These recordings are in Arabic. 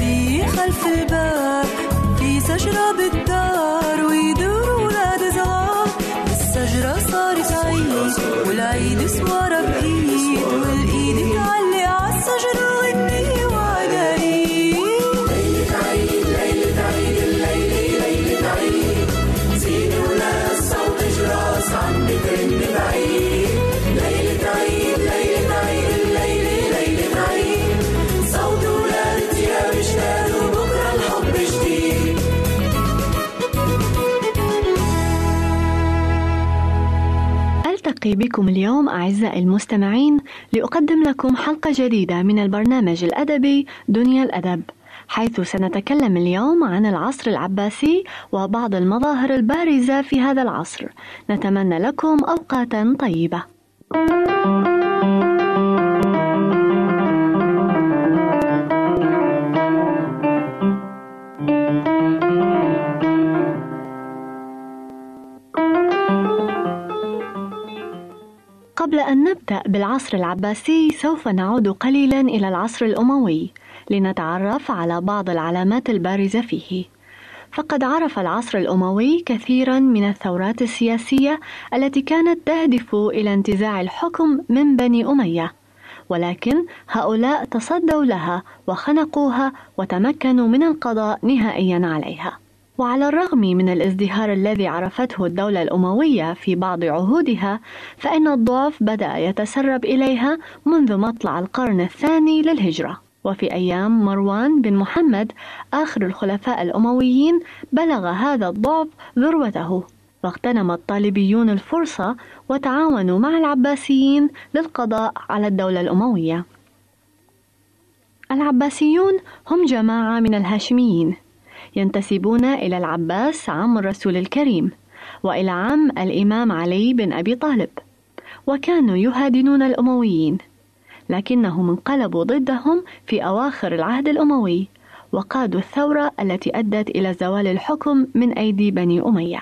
عندي خلف الباب. كيس أشرب الدار ويدور ولاد صغار. الشجرة صارت عيد والعيد سوار ألتقي بكم اليوم أعزائي المستمعين لأقدم لكم حلقة جديدة من البرنامج الأدبي دنيا الأدب حيث سنتكلم اليوم عن العصر العباسي وبعض المظاهر البارزة في هذا العصر. نتمنى لكم أوقاتا طيبة. بالعصر العباسي سوف نعود قليلا إلى العصر الأموي لنتعرف على بعض العلامات البارزة فيه. فقد عرف العصر الأموي كثيرا من الثورات السياسية التي كانت تهدف إلى انتزاع الحكم من بني أمية. ولكن هؤلاء تصدوا لها وخنقوها وتمكنوا من القضاء نهائيا عليها. وعلى الرغم من الازدهار الذي عرفته الدولة الأموية في بعض عهودها فإن الضعف بدأ يتسرب إليها منذ مطلع القرن الثاني للهجرة. وفي أيام مروان بن محمد آخر الخلفاء الأمويين بلغ هذا الضعف ذروته. واغتنم الطالبيون الفرصة وتعاونوا مع العباسيين للقضاء على الدولة الأموية. العباسيون هم جماعة من الهاشميين. ينتسبون إلى العباس عم الرسول الكريم وإلى عم الإمام علي بن أبي طالب وكانوا يهادنون الأمويين لكنهم انقلبوا ضدهم في أواخر العهد الأموي وقادوا الثورة التي أدت إلى زوال الحكم من أيدي بني أمية.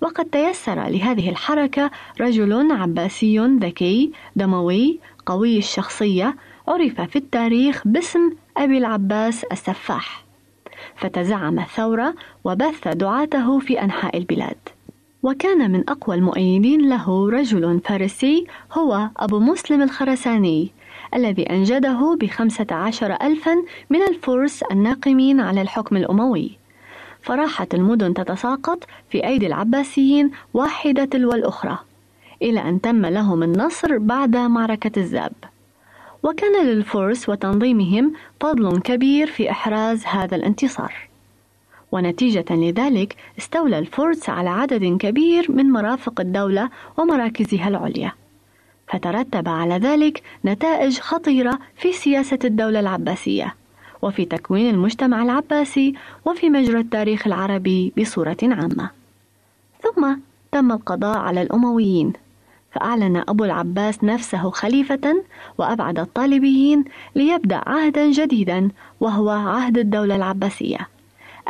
وقد تيسر لهذه الحركة رجل عباسي ذكي دموي قوي الشخصية عرف في التاريخ باسم أبي العباس السفاح. فتزعم الثورة وبث دعاته في أنحاء البلاد. وكان من أقوى المؤيدين له رجل فارسي هو أبو مسلم الخرساني الذي أنجده بخمسة عشر ألفا من الفرس الناقمين على الحكم الأموي. فراحت المدن تتساقط في أيدي العباسيين واحدة تلو الأخرى إلى أن تم لهم النصر بعد معركة الزاب. وكان للفرس وتنظيمهم فضل كبير في إحراز هذا الانتصار. ونتيجة لذلك استولى الفرس على عدد كبير من مرافق الدولة ومراكزها العليا. فترتب على ذلك نتائج خطيرة في سياسة الدولة العباسية وفي تكوين المجتمع العباسي وفي مجرى التاريخ العربي بصورة عامة. ثم تم القضاء على الأمويين. فأعلن أبو العباس نفسه خليفة وأبعد الطالبيين ليبدأ عهدا جديدا وهو عهد الدولة العباسية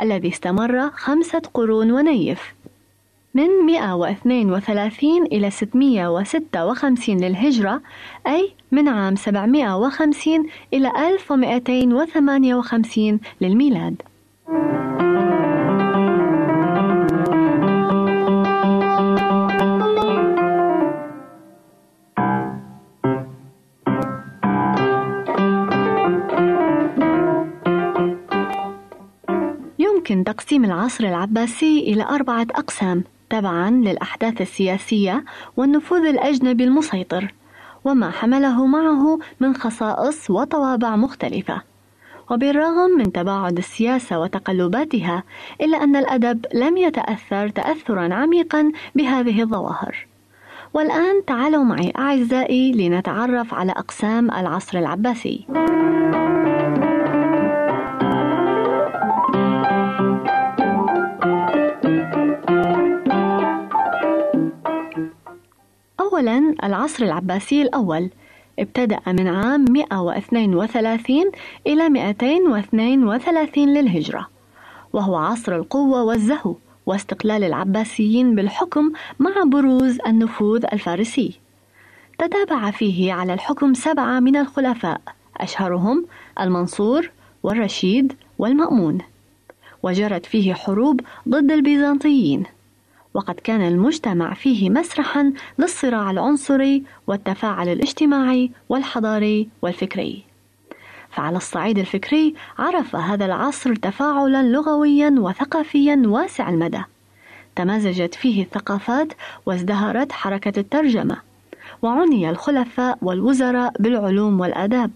الذي استمر خمسة قرون ونيف من 132 إلى 656 للهجرة أي من عام 750 إلى 1258 للميلاد. تقسيم العصر العباسي إلى أربعة أقسام تبعا للأحداث السياسية والنفوذ الأجنبي المسيطر وما حمله معه من خصائص وطوابع مختلفة. وبالرغم من تباعد السياسة وتقلباتها إلا أن الأدب لم يتأثر تأثرا عميقا بهذه الظواهر. والآن تعالوا معي أعزائي لنتعرف على أقسام العصر العباسي. أولا العصر العباسي الأول. ابتدأ من عام 132 إلى 232 للهجرة وهو عصر القوة والزهو واستقلال العباسيين بالحكم مع بروز النفوذ الفارسي. تتابع فيه على الحكم سبعة من الخلفاء أشهرهم المنصور والرشيد والمأمون. وجرت فيه حروب ضد البيزنطيين. وقد كان المجتمع فيه مسرحا للصراع العنصري والتفاعل الاجتماعي والحضاري والفكري. فعلى الصعيد الفكري عرف هذا العصر تفاعلا لغويا وثقافيا واسع المدى. تمازجت فيه الثقافات وازدهرت حركة الترجمة وعني الخلفاء والوزراء بالعلوم والآداب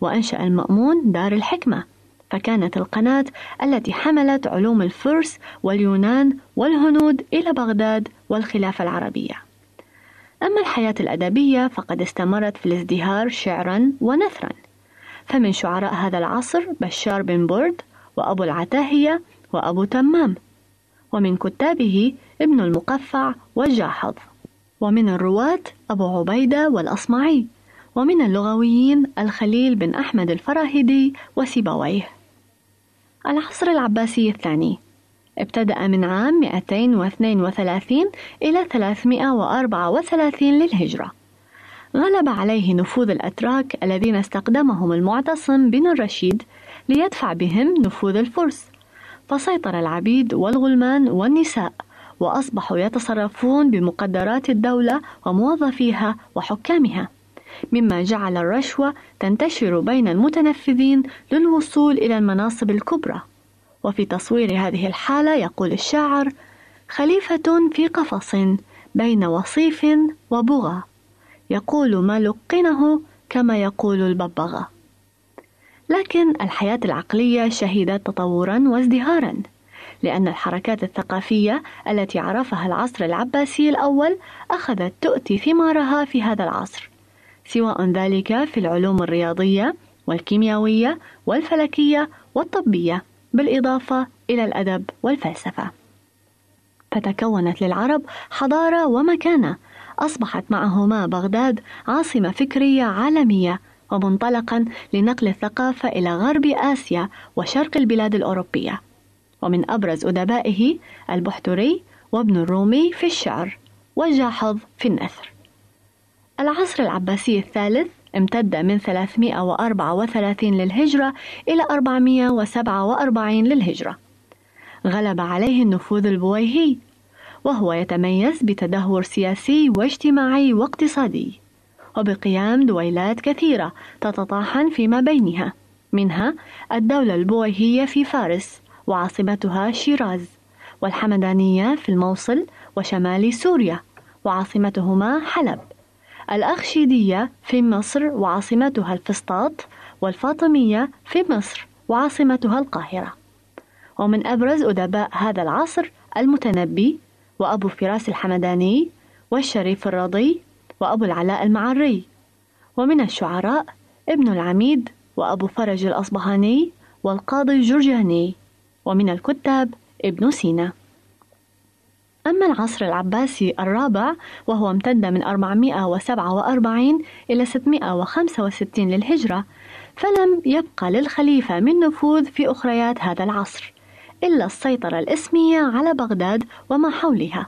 وأنشأ المأمون دار الحكمة. فكانت القناة التي حملت علوم الفرس واليونان والهنود إلى بغداد والخلافة العربية. أما الحياة الأدبية فقد استمرت في الازدهار شعرا ونثرا، فمن شعراء هذا العصر بشار بن برد وأبو العتاهية وأبو تمام، ومن كتابه ابن المقفع والجاحظ، ومن الرواة أبو عبيدة والأصمعي، ومن اللغويين الخليل بن أحمد الفراهيدي وسيبويه. العصر العباسي الثاني. ابتدأ من عام 232 إلى 334 للهجرة. غلب عليه نفوذ الأتراك الذين استقدمهم المعتصم بن الرشيد ليدفع بهم نفوذ الفرس. فسيطر العبيد والغلمان والنساء وأصبحوا يتصرفون بمقدرات الدولة وموظفيها وحكامها. مما جعل الرشوة تنتشر بين المتنفذين للوصول إلى المناصب الكبرى. وفي تصوير هذه الحالة يقول الشاعر خليفة في قفص بين وصيف وبغى. يقول ما لقنه كما يقول الببغاء لكن الحياة العقلية شهدت تطورا وازدهارا لأن الحركات الثقافية التي عرفها العصر العباسي الأول أخذت تؤتي ثمارها في هذا العصر. سواء ذلك في العلوم الرياضية والكيميائية والفلكية والطبية بالإضافة إلى الأدب والفلسفة. فتكونت للعرب حضارة ومكانة أصبحت معهما بغداد عاصمة فكرية عالمية ومنطلقا لنقل الثقافة إلى غرب آسيا وشرق البلاد الأوروبية. ومن أبرز أدبائه البحتري وابن الرومي في الشعر والجاحظ في النثر العصر العباسي الثالث امتد من 334 للهجرة إلى 447 للهجرة. غلب عليه النفوذ البويهي وهو يتميز بتدهور سياسي واجتماعي واقتصادي وبقيام دويلات كثيرة تتطاحن فيما بينها. منها الدولة البويهية في فارس وعاصمتها شيراز والحمدانية في الموصل وشمال سوريا وعاصمتهما حلب. الأخشيدية في مصر وعاصمتها الفسطاط والفاطمية في مصر وعاصمتها القاهرة. ومن أبرز أدباء هذا العصر المتنبي وأبو فراس الحمداني والشريف الرضي وأبو العلاء المعري. ومن الشعراء ابن العميد وأبو فرج الأصبهاني والقاضي الجرجاني. ومن الكتاب ابن سينا. أما العصر العباسي الرابع وهو امتد من 447 إلى 665 للهجرة فلم يبقى للخليفة من نفوذ في أخريات هذا العصر إلا السيطرة الإسمية على بغداد وما حولها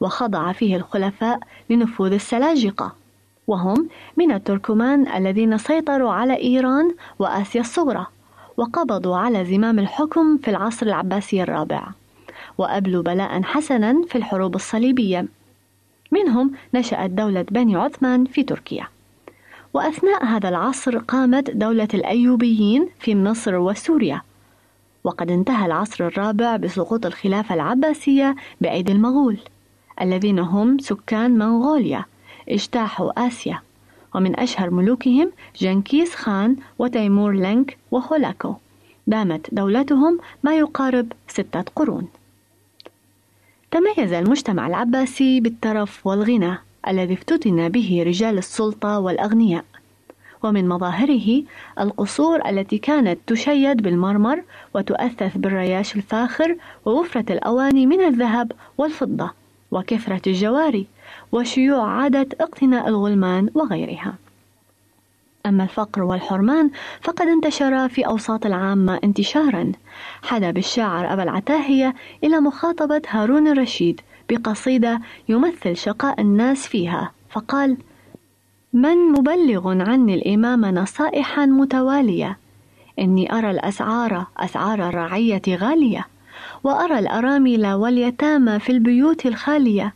وخضع فيه الخلفاء لنفوذ السلاجقة وهم من التركمان الذين سيطروا على إيران وآسيا الصغرى وقبضوا على زمام الحكم في العصر العباسي الرابع. وأبلوا بلاء حسنا في الحروب الصليبية. منهم نشأت دولة بني عثمان في تركيا. وأثناء هذا العصر قامت دولة الأيوبيين في مصر وسوريا. وقد انتهى العصر الرابع بسقوط الخلافة العباسية بأيدي المغول الذين هم سكان منغوليا اجتاحوا آسيا. ومن أشهر ملوكهم جنكيز خان وتيمور لينك وهولاكو. دامت دولتهم ما يقارب ستة قرون. تميز المجتمع العباسي بالترف والغنى الذي افتتن به رجال السلطة والأغنياء. ومن مظاهره القصور التي كانت تشيد بالمرمر وتؤثث بالرياش الفاخر ووفرة الأواني من الذهب والفضة وكثرة الجواري وشيوع عادة اقتناء الغلمان وغيرها. أما الفقر والحرمان فقد انتشرا في أوساط العامة انتشارا. حدا بالشاعر أبا العتاهية إلى مخاطبة هارون الرشيد بقصيدة يمثل شقاء الناس فيها فقال من مبلغ عني الإمام نصائحا متوالية إني أرى الأسعار أسعار الرعية غالية وأرى الأرامل واليتامى في البيوت الخالية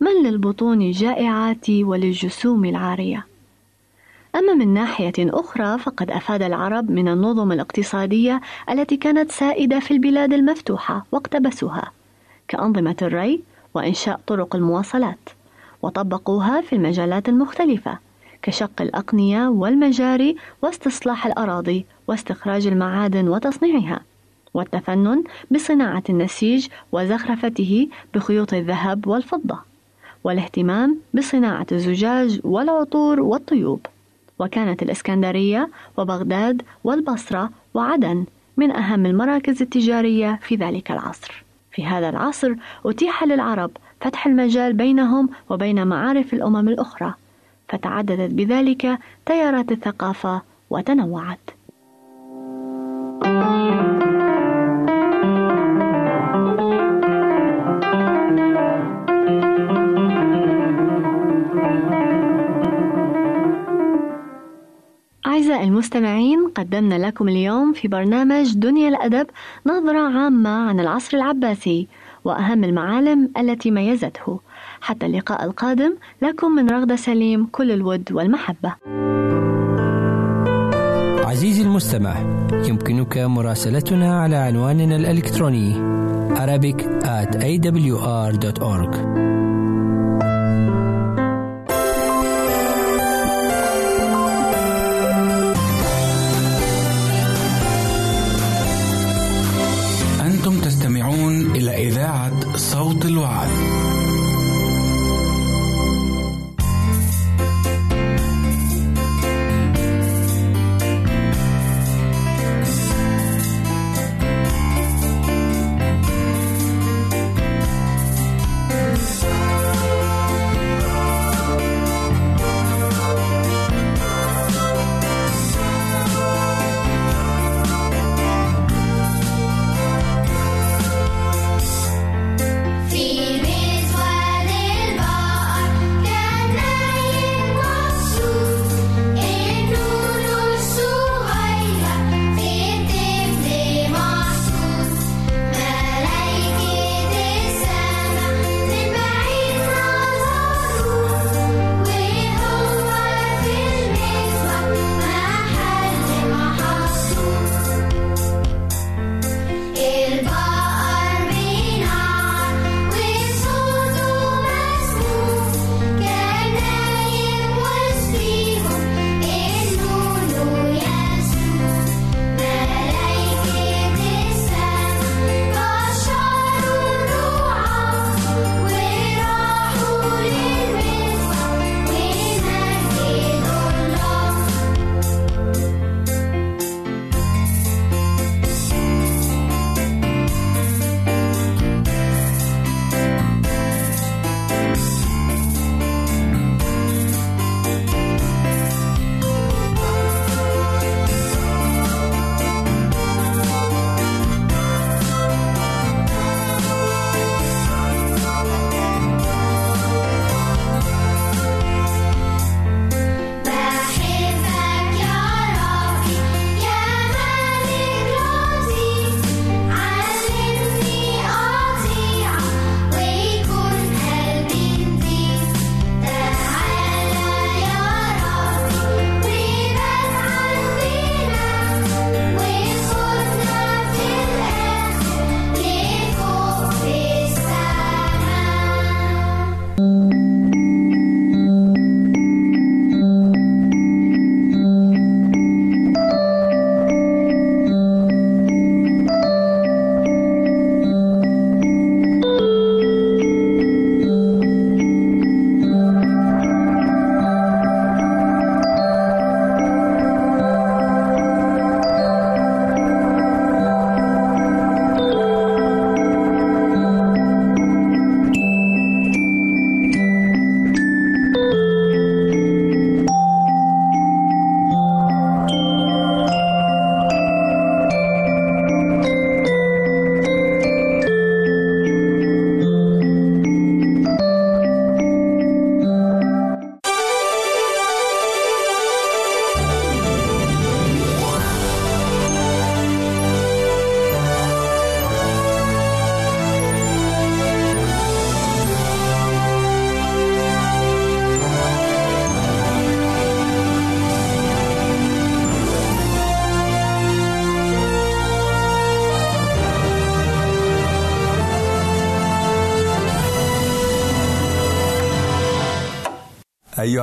من للبطون الجائعات وللجسوم العارية؟ أما من ناحية أخرى فقد أفاد العرب من النظم الاقتصادية التي كانت سائدة في البلاد المفتوحة واقتبسوها كأنظمة الري وإنشاء طرق المواصلات وطبقوها في المجالات المختلفة كشق الأقنية والمجاري واستصلاح الأراضي واستخراج المعادن وتصنيعها والتفنن بصناعة النسيج وزخرفته بخيوط الذهب والفضة والاهتمام بصناعة الزجاج والعطور والطيوب. وكانت الإسكندرية وبغداد والبصرة وعدن من أهم المراكز التجارية في ذلك العصر. في هذا العصر أتيح للعرب فتح المجال بينهم وبين معارف الأمم الأخرى، فتعددت بذلك تيارات الثقافة وتنوعت. أعزائي المستمعين قدمنا لكم اليوم في برنامج دنيا الأدب نظرة عامة عن العصر العباسي وأهم المعالم التي ميزته. حتى اللقاء القادم لكم من رغدة سليم كل الود والمحبة. عزيزي المستمع يمكنك مراسلتنا على عنواننا الإلكتروني Arabic at awr.org صوت الوعد.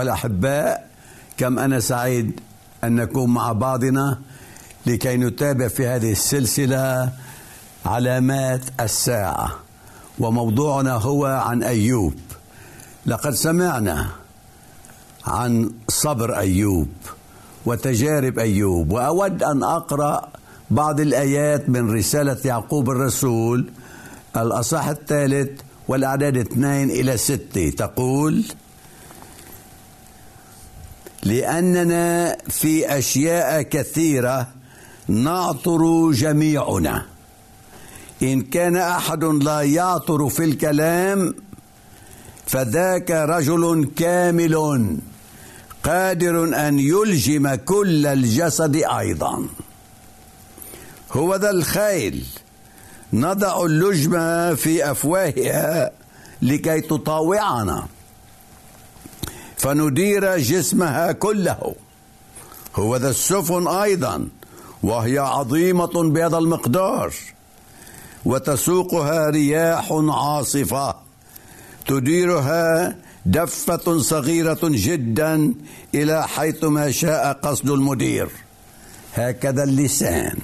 أيها الأحباء كم أنا سعيد أن نكون مع بعضنا لكي نتابع في هذه السلسلة علامات الساعة. وموضوعنا هو عن أيوب. لقد سمعنا عن صبر أيوب وتجارب أيوب. وأود أن أقرأ بعض الآيات من رسالة يعقوب الرسول الأصح الثالث والأعداد اثنين إلى ستة. تقول لأننا في أشياء كثيرة نعطر جميعنا. إن كان أحد لا يعطر في الكلام فذاك رجل كامل قادر أن يلجم كل الجسد أيضا. هو ذا الخيل. نضع اللجم في أفواهها لكي تطاوعنا. فندير جسمها كله. هو ذا السفن أيضا وهي عظيمة بهذا المقدار. وتسوقها رياح عاصفة. تديرها دفة صغيرة جدا إلى حيث ما شاء قصد المدير. هكذا اللسان.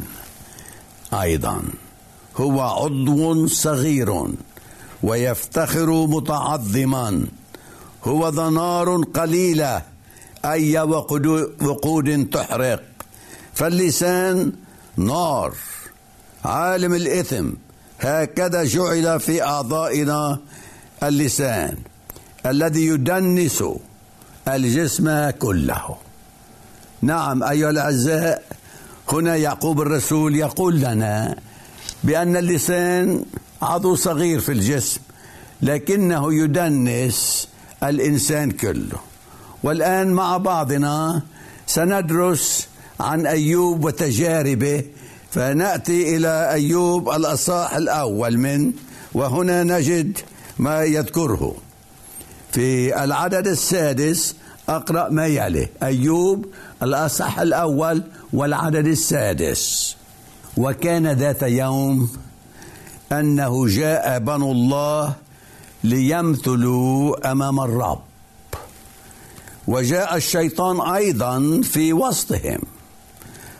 أيضا هو عضو صغير ويفتخر متعظما. هو ذا نار قليلة أي وقود تحرق. فاللسان نار. عالم الإثم. هكذا جعل في أعضائنا اللسان الذي يدنس الجسم كله. نعم أيها الأعزاء هنا يعقوب الرسول يقول لنا بأن اللسان عضو صغير في الجسم لكنه يدنس الإنسان كله. والآن مع بعضنا سندرس عن أيوب وتجاربه فنأتي إلى أيوب الأصاح الأول من وهنا نجد ما يذكره. في العدد السادس أقرأ ما يلي. أيوب الأصح الأول والعدد السادس. وكان ذات يوم أنه جاء بنو الله ليمثلوا أمام الرب. وجاء الشيطان أيضا في وسطهم.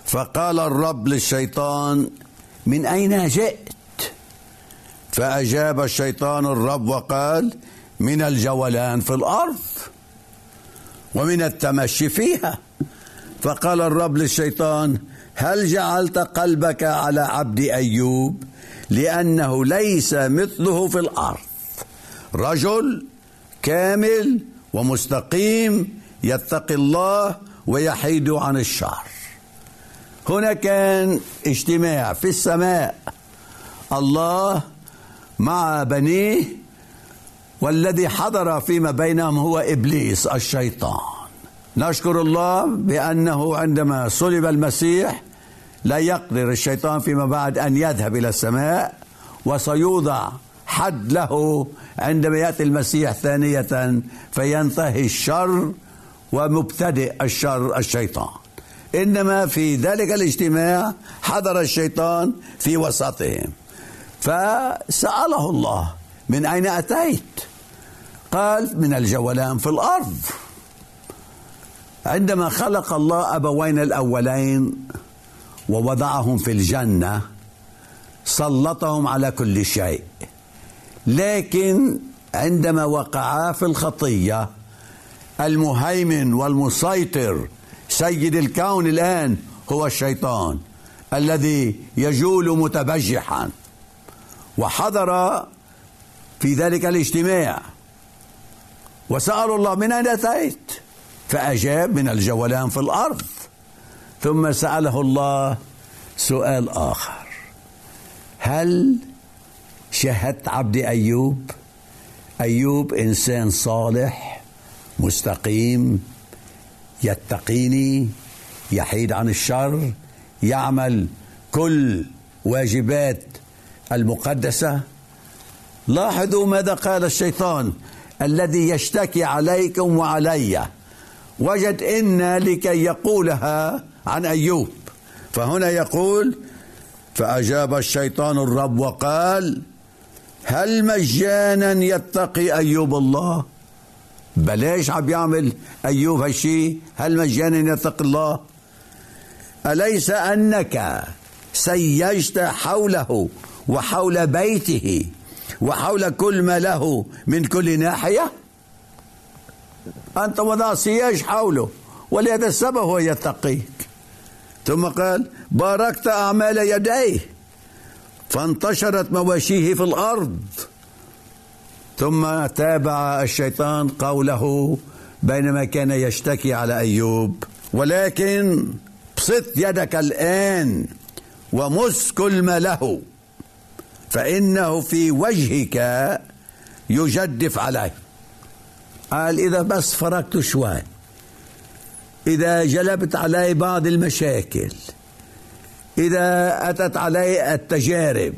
فقال الرب للشيطان من أين جئت؟ فأجاب الشيطان الرب وقال من الجولان في الأرض ومن التمشي فيها. فقال الرب للشيطان هل جعلت قلبك على عبد أيوب لأنه ليس مثله في الأرض؟ رجل كامل ومستقيم يتقي الله ويحيد عن الشر. هنا كان اجتماع في السماء. الله مع بنيه والذي حضر فيما بينهم هو إبليس الشيطان. نشكر الله بأنه عندما صلب المسيح لا يقدر الشيطان فيما بعد أن يذهب إلى السماء وسيوضع حد له عندما ياتي المسيح ثانية فينتهي الشر ومبتدئ الشر الشيطان. إنما في ذلك الاجتماع حضر الشيطان في وسطهم. فسأله الله من أين أتيت؟ قال من الجولان في الأرض. عندما خلق الله أبوين الأولين ووضعهم في الجنة سلطهم على كل شيء. لكن عندما وقعا في الخطية المهيمن والمسيطر سيد الكون الآن هو الشيطان الذي يجول متبجحا. وحضر في ذلك الاجتماع. وسألوا الله من أين أتيت؟ فأجاب من الجولان في الأرض. ثم سأله الله سؤال آخر. هل شهدت عبد أيوب. أيوب إنسان صالح مستقيم يتقيني يحيد عن الشر يعمل كل واجبات المقدسة. لاحظوا ماذا قال الشيطان؟ الذي يشتكي عليكم وعلي. وجد إن لكي يقولها عن أيوب. فهنا يقول فأجاب الشيطان الرب وقال هل مجانا يتقي أيوب الله؟ بلاش عم يعمل أيوب هالشي؟ هل مجانا يتق الله؟ أليس أنك سيجت حوله وحول بيته وحول كل ما له من كل ناحية؟ أنت وضع سياج حوله ولهذا السبب هو يتقيك. ثم قال باركت أعمال يديه فانتشرت مواشيه في الأرض. ثم تابع الشيطان قوله بينما كان يشتكي على أيوب ولكن بسط يدك الآن ومس كل ما له فإنه في وجهك يجدف عليه قال إذا بس فرقت شوي إذا جلبت علي بعض المشاكل إذا أتت علي التجارب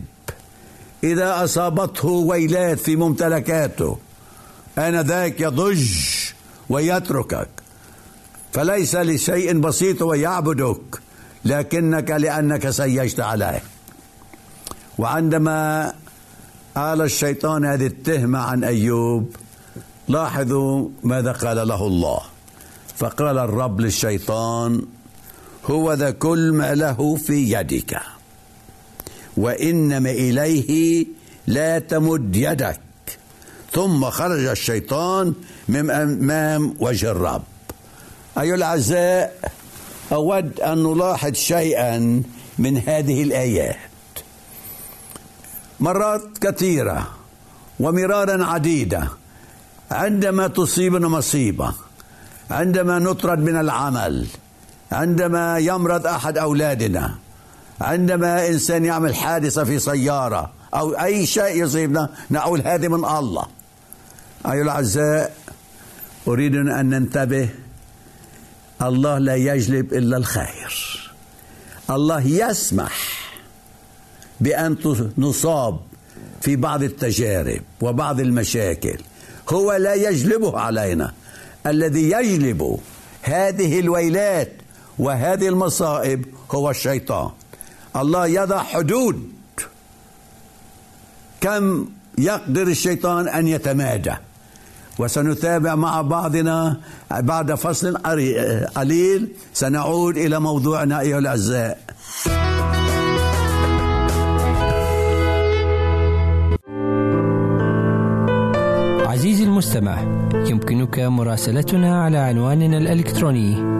إذا أصابته ويلات في ممتلكاته آنذاك يضج ويتركك. فليس لشيء بسيط ويعبدك لكنك لأنك سيجت عليه. وعندما قال الشيطان هذه التهمة عن أيوب لاحظوا ماذا قال له الله. فقال الرب للشيطان هو ذا كل ما له في يدك. وإنما إليه لا تمد يدك. ثم خرج الشيطان من أمام وجه الرب. أيها الأعزاء أود أن نلاحظ شيئا من هذه الآيات. مرات كثيرة ومرارا عديدة. عندما تصيبنا مصيبة عندما نطرد من العمل عندما يمرض أحد أولادنا عندما إنسان يعمل حادثة في سيارة أو أي شيء يصيبنا نقول هذه من الله. أيها الأعزاء أريد أن ننتبه الله لا يجلب إلا الخير. الله يسمح بأن نصاب في بعض التجارب وبعض المشاكل. هو لا يجلبه علينا. الذي يجلب هذه الويلات وهذه المصائب هو الشيطان. الله يضع حدود. كم يقدر الشيطان أن يتمادى؟ وسنتابع مع بعضنا بعد فصل قليل. سنعود إلى موضوعنا أيها الأعزاء. عزيزي المستمع يمكنك مراسلتنا على عنواننا الإلكتروني.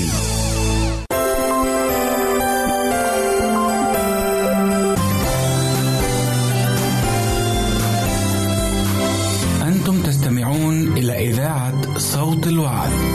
صوت الوعد.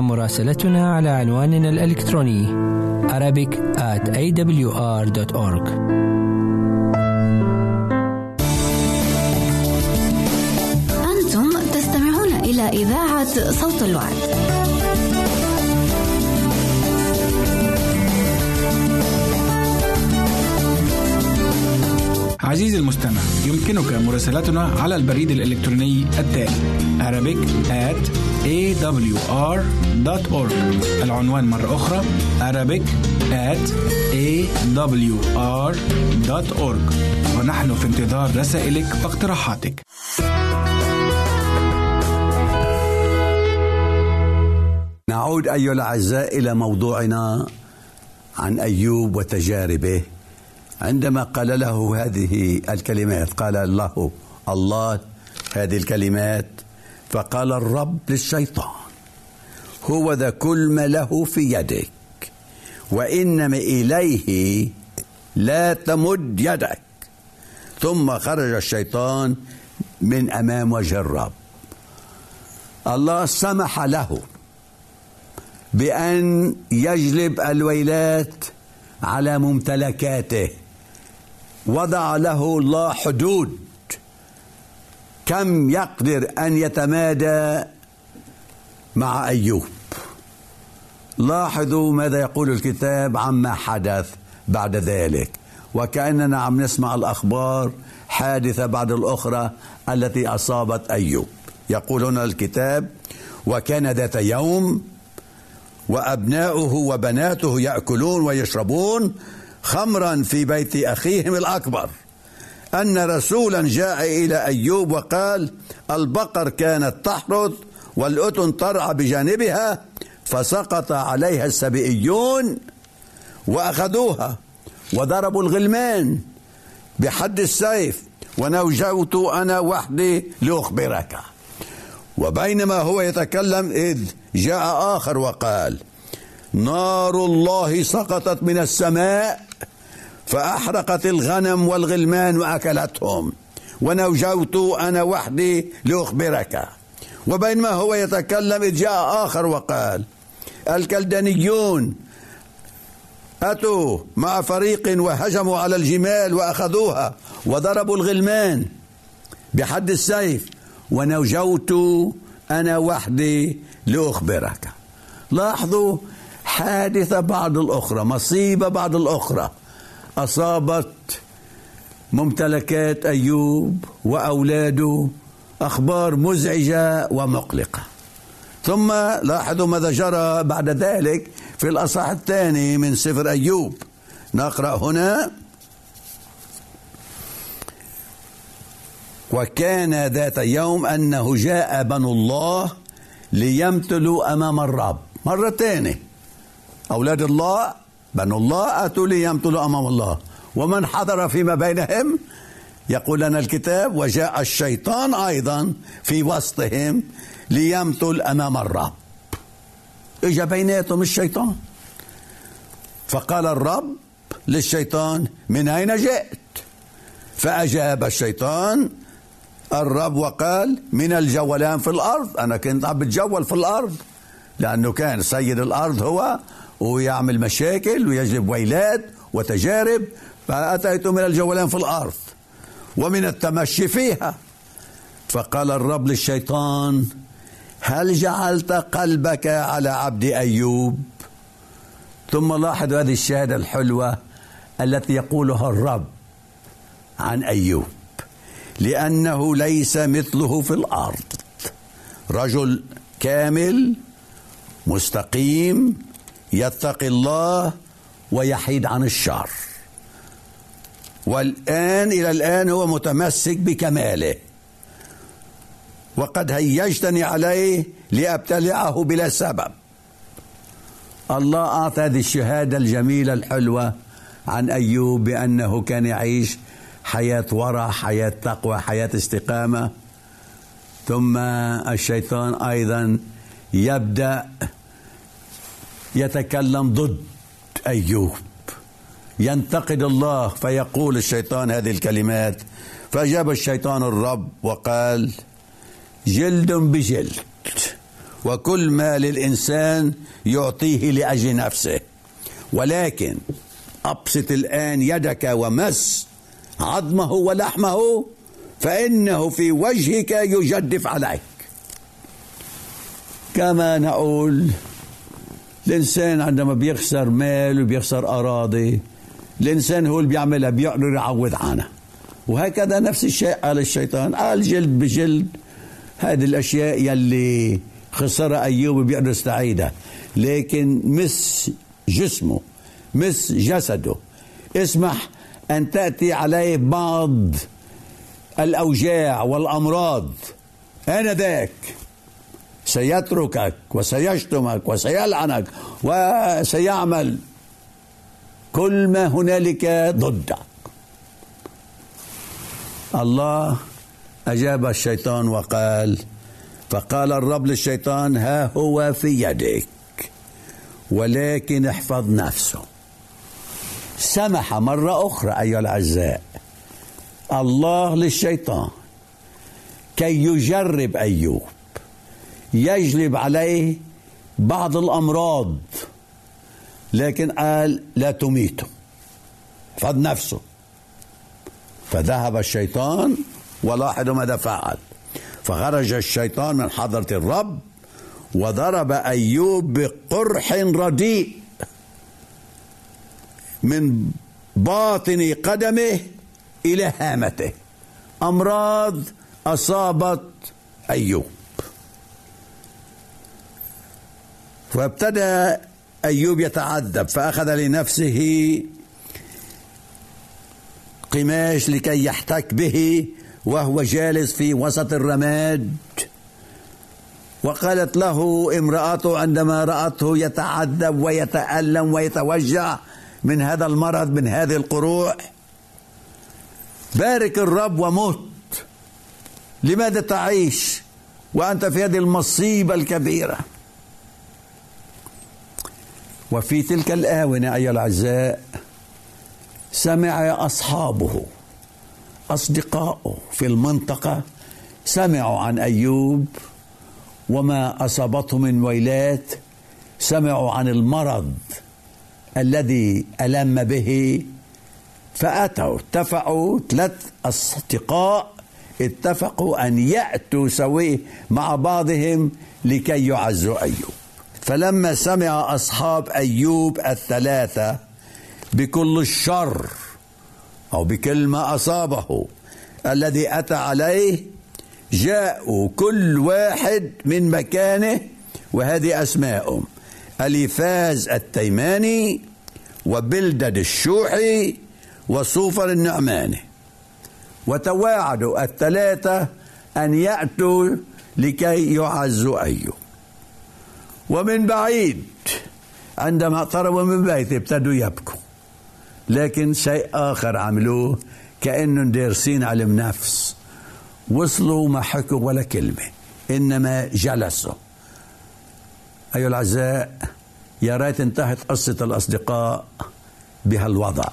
مراسلتنا على عنواننا الإلكتروني Arabic at awr.org أنتم تستمعون إلى إذاعة صوت الوعد. عزيزي المستمع يمكنك مراسلتنا على البريد الإلكتروني التالي Arabic at awr.org العنوان مرة أخرى Arabic at awr.org ونحن في انتظار رسائلك واقتراحاتك. نعود أيها الأعزاء إلى موضوعنا عن أيوب وتجاربه. عندما قال له هذه الكلمات قال الله الله هذه الكلمات فقال الرب للشيطان هو ذا كل ما له في يدك وإنما إليه لا تمد يدك. ثم خرج الشيطان من أمام وجه الرب. الله سمح له بأن يجلب الويلات على ممتلكاته وضع له الله حدود. كم يقدر أن يتمادى مع أيوب؟ لاحظوا ماذا يقول الكتاب عما حدث بعد ذلك. وكأننا عم نسمع الأخبار حادثة بعد الأخرى التي أصابت أيوب. يقول هنا الكتاب وكان ذات يوم وأبناؤه وبناته يأكلون ويشربون خمرا في بيت أخيهم الأكبر. أن رسولا جاء إلى أيوب وقال البقر كانت تحرث والأتن ترعى بجانبها فسقط عليها السبئيون وأخذوها وضربوا الغلمان بحد السيف. ونوجوت أنا وحدي لأخبرك. وبينما هو يتكلم إذ جاء آخر وقال نار الله سقطت من السماء فأحرقت الغنم والغلمان وأكلتهم. ونوجوت أنا وحدي لأخبرك. وبينما هو يتكلم إذ جاء آخر وقال الكلدانيون أتوا مع فريق وهجموا على الجمال وأخذوها وضربوا الغلمان بحد السيف. ونوجوت أنا وحدي لأخبرك. لاحظوا حادثة بعد الأخرى مصيبة بعد الأخرى. أصابت ممتلكات أيوب وأولاده أخبار مزعجة ومقلقة. ثم لاحظوا ماذا جرى بعد ذلك في الأصح الثاني من سفر أيوب. نقرأ هنا. وكان ذات يوم أنه جاء بنو الله ليمتلوا أمام الرب. مرة ثانية أولاد الله بنو الله أتوا ليمتلوا أمام الله. ومن حضر فيما بينهم يقول لنا الكتاب وجاء الشيطان أيضا في وسطهم ليمثل أمام الرب. إجا بيناتهم الشيطان. فقال الرب للشيطان من أين جئت؟ فأجاب الشيطان. الرب وقال من الجولان في الأرض. أنا كنت عم بتجول في الأرض لأنه كان سيد الأرض هو ويعمل مشاكل ويجلب ويلات وتجارب فأتيت من الجولان في الأرض ومن التمشي فيها. فقال الرب للشيطان هل جعلت قلبك على عبد أيوب؟ ثم لاحظ هذه الشهادة الحلوة التي يقولها الرب عن أيوب لأنه ليس مثله في الأرض. رجل كامل مستقيم يتقي الله ويحيد عن الشر. والآن إلى الآن هو متمسك بكماله. وقد هيجتني عليه لأبتلعه بلا سبب. الله أعطى هذه الشهادة الجميلة الحلوة عن أيوب بأنه كان يعيش حياة ورع حياة تقوى حياة استقامة. ثم الشيطان أيضا يبدأ يتكلم ضد أيوب. ينتقد الله فيقول الشيطان هذه الكلمات. فأجاب الشيطان الرب وقال جلد بجلد وكل ما للإنسان يعطيه لأجل نفسه. ولكن أبسط الآن يدك ومس عظمه ولحمه فإنه في وجهك يجدف عليك. كما نقول الإنسان عندما بيخسر مال وبيخسر أراضي الإنسان هو اللي بيعملها بيقدر يعوض عنها. وهكذا نفس الشيء قال الشيطان قال جلد بجلد. هذه الأشياء يلي خسرها أيوب بيقدر يستعيدها. لكن مس جسمه مس جسده. اسمح أن تأتي عليه بعض الأوجاع والأمراض آنذاك. سيتركك وسيشتمك وسيلعنك وسيعمل. كل ما هنالك ضدك. الله أجاب الشيطان وقال فقال الرب للشيطان ها هو في يدك ولكن احفظ نفسه. سمح مرة أخرى أيها الأعزاء. الله للشيطان كي يجرب أيوب. يجلب عليه بعض الأمراض لكن قال لا تميته احفظ نفسه. فذهب الشيطان ولاحظوا ماذا فعل. فخرج الشيطان من حضرة الرب وضرب أيوب بقرح رديء من باطن قدمه إلى هامته. أمراض أصابت أيوب. فابتدى أيوب يتعذب فأخذ لنفسه قماش لكي يحتك به وهو جالس في وسط الرماد. وقالت له امرأته عندما رأته يتعذب ويتألم ويتوجع من هذا المرض من هذه القروح بارك الرب ومت. لماذا تعيش؟ وأنت في هذه المصيبة الكبيرة. وفي تلك الآونة أيها الأعزاء سمع أصحابه أصدقائه في المنطقة سمعوا عن أيوب وما أصابته من ويلات سمعوا عن المرض الذي ألم به فأتوا اتفقوا ثلاث أصدقاء اتفقوا أن يأتوا سويه مع بعضهم لكي يعزوا أيوب. فلما سمع أصحاب أيوب الثلاثة بكل الشر أو بكل ما أصابه الذي أتى عليه جاءوا كل واحد من مكانه وهذه أسماءهم أليفاز التيماني وبلدد الشوحي وصوفر النعماني. وتواعدوا الثلاثة أن يأتوا لكي يعزوا أيوب. ومن بعيد. عندما اقتربوا من بيته ابتدوا يبكوا. لكن شيء آخر عملوه كأنهم دارسين علم نفس وصلوا ما حكوا ولا كلمة إنما جلسوا. أيها الأعزاء يا ريت انتهت قصة الأصدقاء بهالوضع.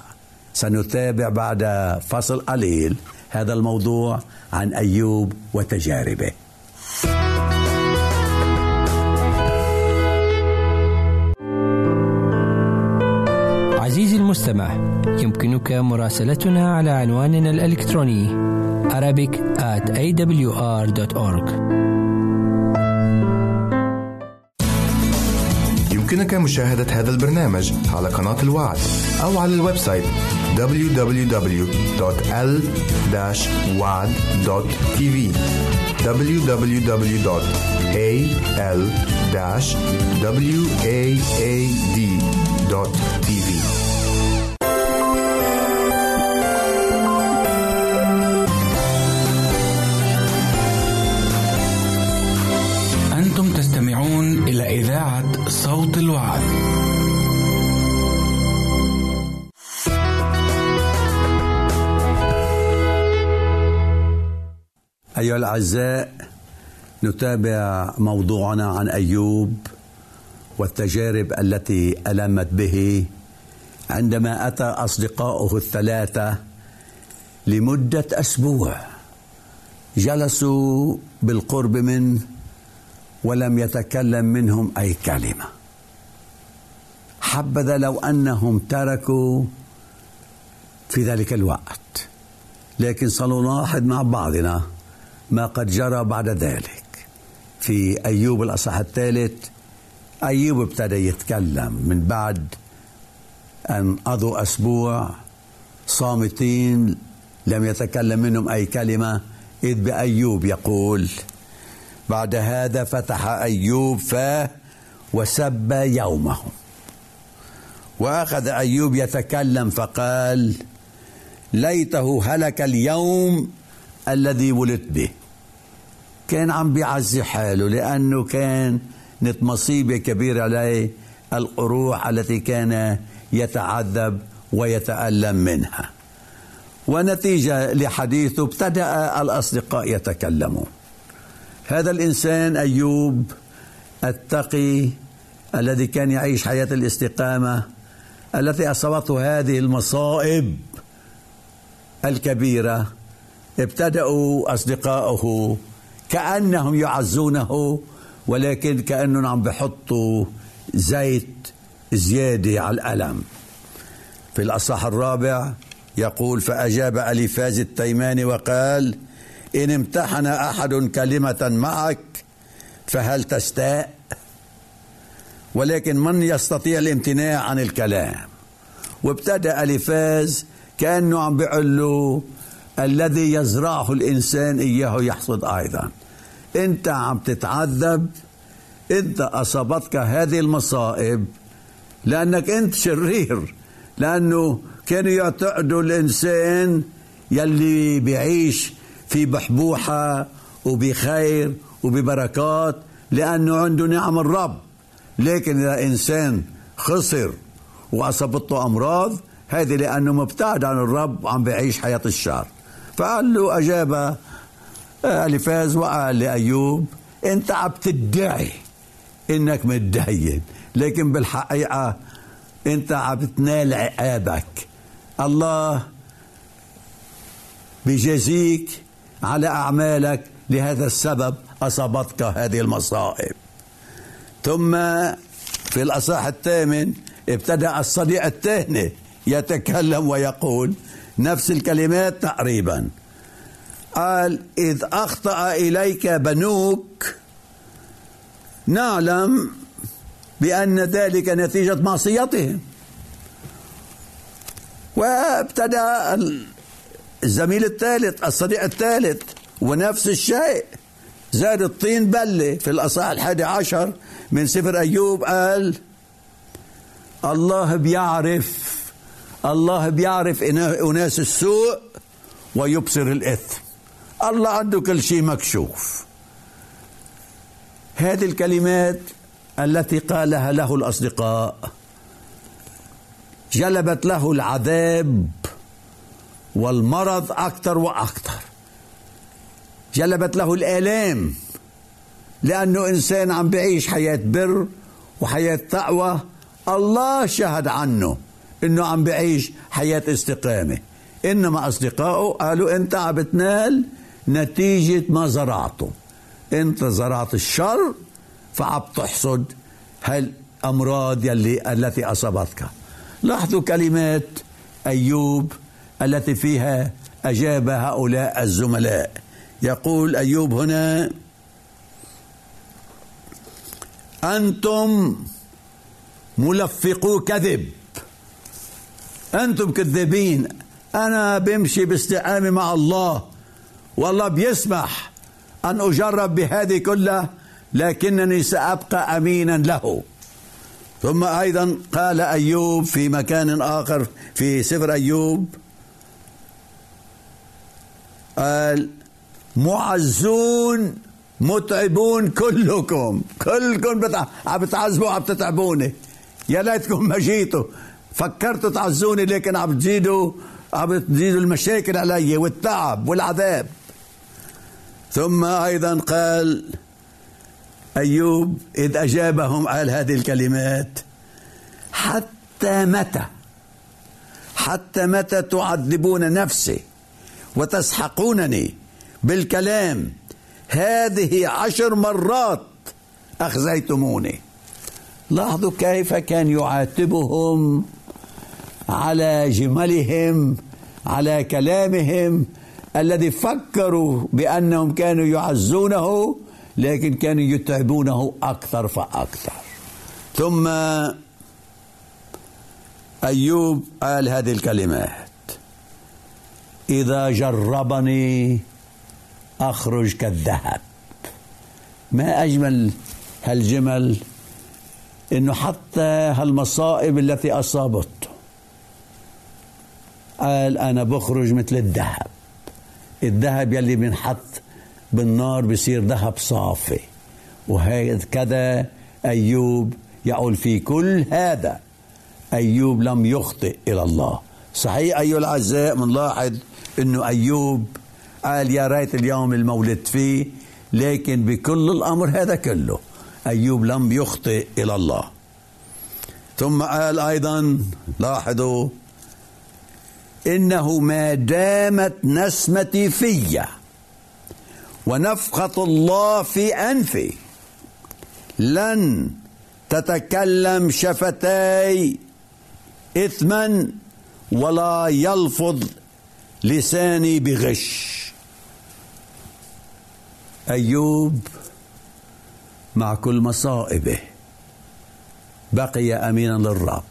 سنتابع بعد فصل قليل هذا الموضوع عن أيوب وتجاربه. المستمع. يمكنك مراسلتنا على عنواننا الإلكتروني Arabic at awr.org يمكنك مشاهدة هذا البرنامج على قناة الوعد أو على ال website www.l-wad.tv www.al-waad.tv تستمعون إلى إذاعة صوت الوعد. أيها الأعزاء نتابع موضوعنا عن أيوب والتجارب التي ألمت به عندما أتى أصدقاؤه الثلاثة لمدة أسبوع جلسوا بالقرب منه ولم يتكلم منهم أي كلمة. حبذا لو أنهم تركوا في ذلك الوقت. لكن سنلاحظ مع بعضنا ما قد جرى بعد ذلك. في أيوب الأصح الثالث أيوب ابتدى يتكلم من بعد أن قضوا أسبوع صامتين لم يتكلم منهم أي كلمة إذ بأيوب يقول بعد هذا فتح أيوب فاه وسب يومه وأخذ أيوب يتكلم فقال ليته هلك اليوم الذي ولدت به. كان عم بيعزي حاله لأنه كانت مصيبة كبيرة عليه القروح التي كان يتعذب ويتألم منها. ونتيجة لحديثه ابتدأ الأصدقاء يتكلمون. هذا الإنسان أيوب التقي الذي كان يعيش حياة الاستقامة التي أصابته هذه المصائب الكبيرة. ابتدأوا أصدقائه كأنهم يعزونه ولكن كأنهم عم بحطوا زيت زيادة على الألم. في الأصح الرابع يقول فأجاب أليفاز التيماني وقال إن امتحن أحد كلمة معك فهل تستاء؟ ولكن من يستطيع الامتناع عن الكلام؟ وابتدأ أليفاز كأنه عم بيقول له الذي يزرعه الإنسان إياه يحصد أيضا. أنت عم تتعذب أنت أصابتك هذه المصائب لأنك أنت شرير لأنه كانوا يعتقدوا الإنسان يلي بيعيش في بحبوحة وبخير وببركات لأنه عنده نعم الرب. لكن إذا إنسان خسر وأصابته أمراض هذه لأنه مبتعد عن الرب وعم بيعيش حياة الشر فقال له أجاب ألفاز وقال لأيوب أنت عم تدعي إنك متدين. لكن بالحقيقة أنت عم تنال عقابك. الله بجزيك على أعمالك لهذا السبب أصابتك هذه المصائب. ثم في الأصح الثامن ابتدأ الصديق الثاني يتكلم ويقول نفس الكلمات تقريبا. قال إذ أخطأ إليك بنوك نعلم بأن ذلك نتيجة معصيتهم. وابتدأ الزميل الثالث الصديق الثالث ونفس الشيء. زاد الطين بلة في الأصحاح الحادي عشر من سفر أيوب قال الله بيعرف الله بيعرف أناس السوء ويبصر الإثم. الله عنده كل شيء مكشوف. هذه الكلمات التي قالها له الأصدقاء جلبت له العذاب والمرض أكثر وأكثر. جلبت له الآلام لأنه إنسان عم بعيش حياة بر وحياة تقوى. الله شهد عنه إنه عم بعيش حياة استقامة. إنما أصدقائه قالوا أنت عم بتنال نتيجة ما زرعته. أنت زرعت الشر فعم تحصد هالأمراض يلي التي أصابتك. لاحظوا كلمات أيوب التي فيها أجاب هؤلاء الزملاء. يقول أيوب هنا أنتم ملفقو كذب. أنتم كذابين أنا بمشي باستقامة مع الله والله بيسمح أن أجرب بهذه كلها لكنني سأبقى أمينا له. ثم أيضا قال أيوب في مكان آخر في سفر أيوب قال معزون متعبون كلكم كلكم بتع... عم بتعذبوا عم تتعبوني يا ليتكم ما جيتوا فكرتوا تعزوني لكن عم تزيدوا عم تزيدوا المشاكل علي والتعب والعذاب. ثم أيضا قال أيوب إذ أجابهم قال هذه الكلمات حتى متى؟ حتى متى تعذبون نفسي؟ وتسحقونني بالكلام. هذه عشر مرات أخزيتموني. لاحظوا كيف كان يعاتبهم على جملهم على كلامهم الذي فكروا بأنهم كانوا يعزونه لكن كانوا يتعبونه أكثر فأكثر. ثم أيوب قال هذه الكلمات إذا جربني أخرج كالذهب. ما أجمل هالجمل إنه حتى هالمصائب التي أصابته قال أنا بخرج مثل الذهب. الذهب يلي بنحط بالنار بصير ذهب صافي. وهكذا أيوب يقول في كل هذا أيوب لم يخطئ إلى الله. صحيح أيها الأعزاء بنلاحظ أنه أيوب قال يا ريت اليوم المولد فيه لكن بكل الأمر هذا كله أيوب لم يخطئ إلى الله. ثم قال أيضا لاحظوا إنه ما دامت نسمتي في ونفخة الله في أنفي لن تتكلم شفتاي إثما ولا يلفظ لساني بغش. أيوب مع كل مصائبه. بقي أمينا للرب.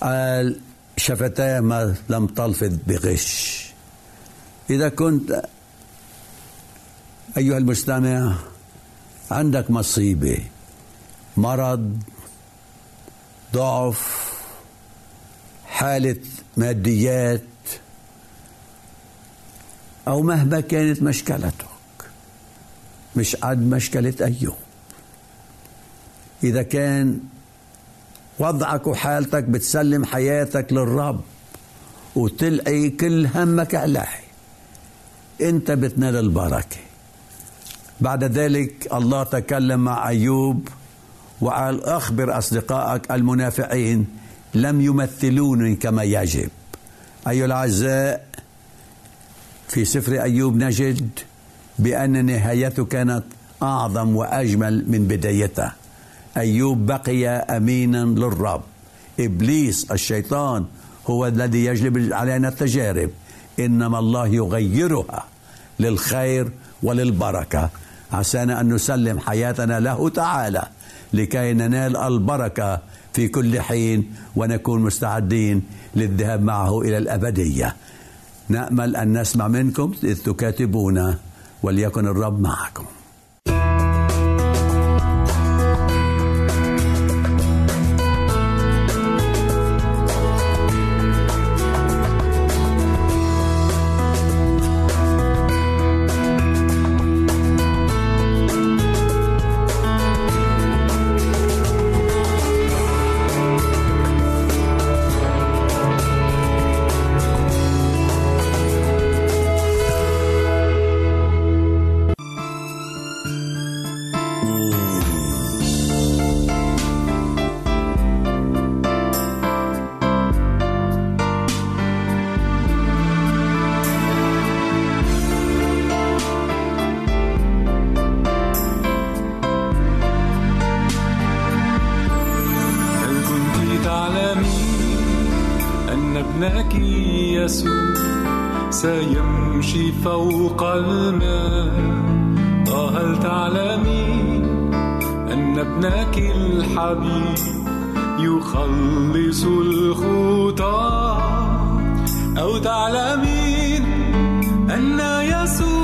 قال شفتاه ما لم تلفظ بغش. إذا كنت أيها المستمع عندك مصيبة مرض ضعف حالة ماديات أو مهما كانت مشكلتك. مش قد مشكلة أيوب إذا كان وضعك وحالتك بتسلم حياتك للرب وتلقي كل همك عليه أنت بتنال البركة. بعد ذلك الله تكلم مع أيوب وقال أخبر أصدقائك المنافعين لم يمثلوني كما يجب. أيها الأعزاء في سفر أيوب نجد بأن نهايته كانت أعظم وأجمل من بدايته أيوب بقي أمينا للرب. إبليس الشيطان هو الذي يجلب علينا التجارب. إنما الله يغيرها للخير وللبركة. عسانا أن نسلم حياتنا له تعالى. لكي ننال البركة في كل حين ونكون مستعدين للذهاب معه إلى الأبدية. نأمل أن نسمع منكم إذ تكاتبون وليكن الرب معكم. ابنك الحبيب يخلص الخطى. أو تعلمين أن يسوع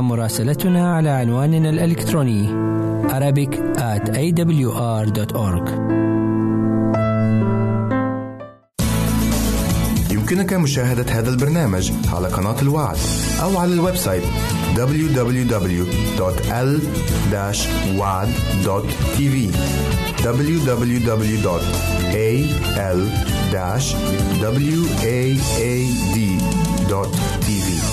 مراسلتنا على عنواننا الإلكتروني Arabic at awr.org يمكنك مشاهدة هذا البرنامج على قناة الوعد أو على ال website www.l-wad.tv www.al-waad.tv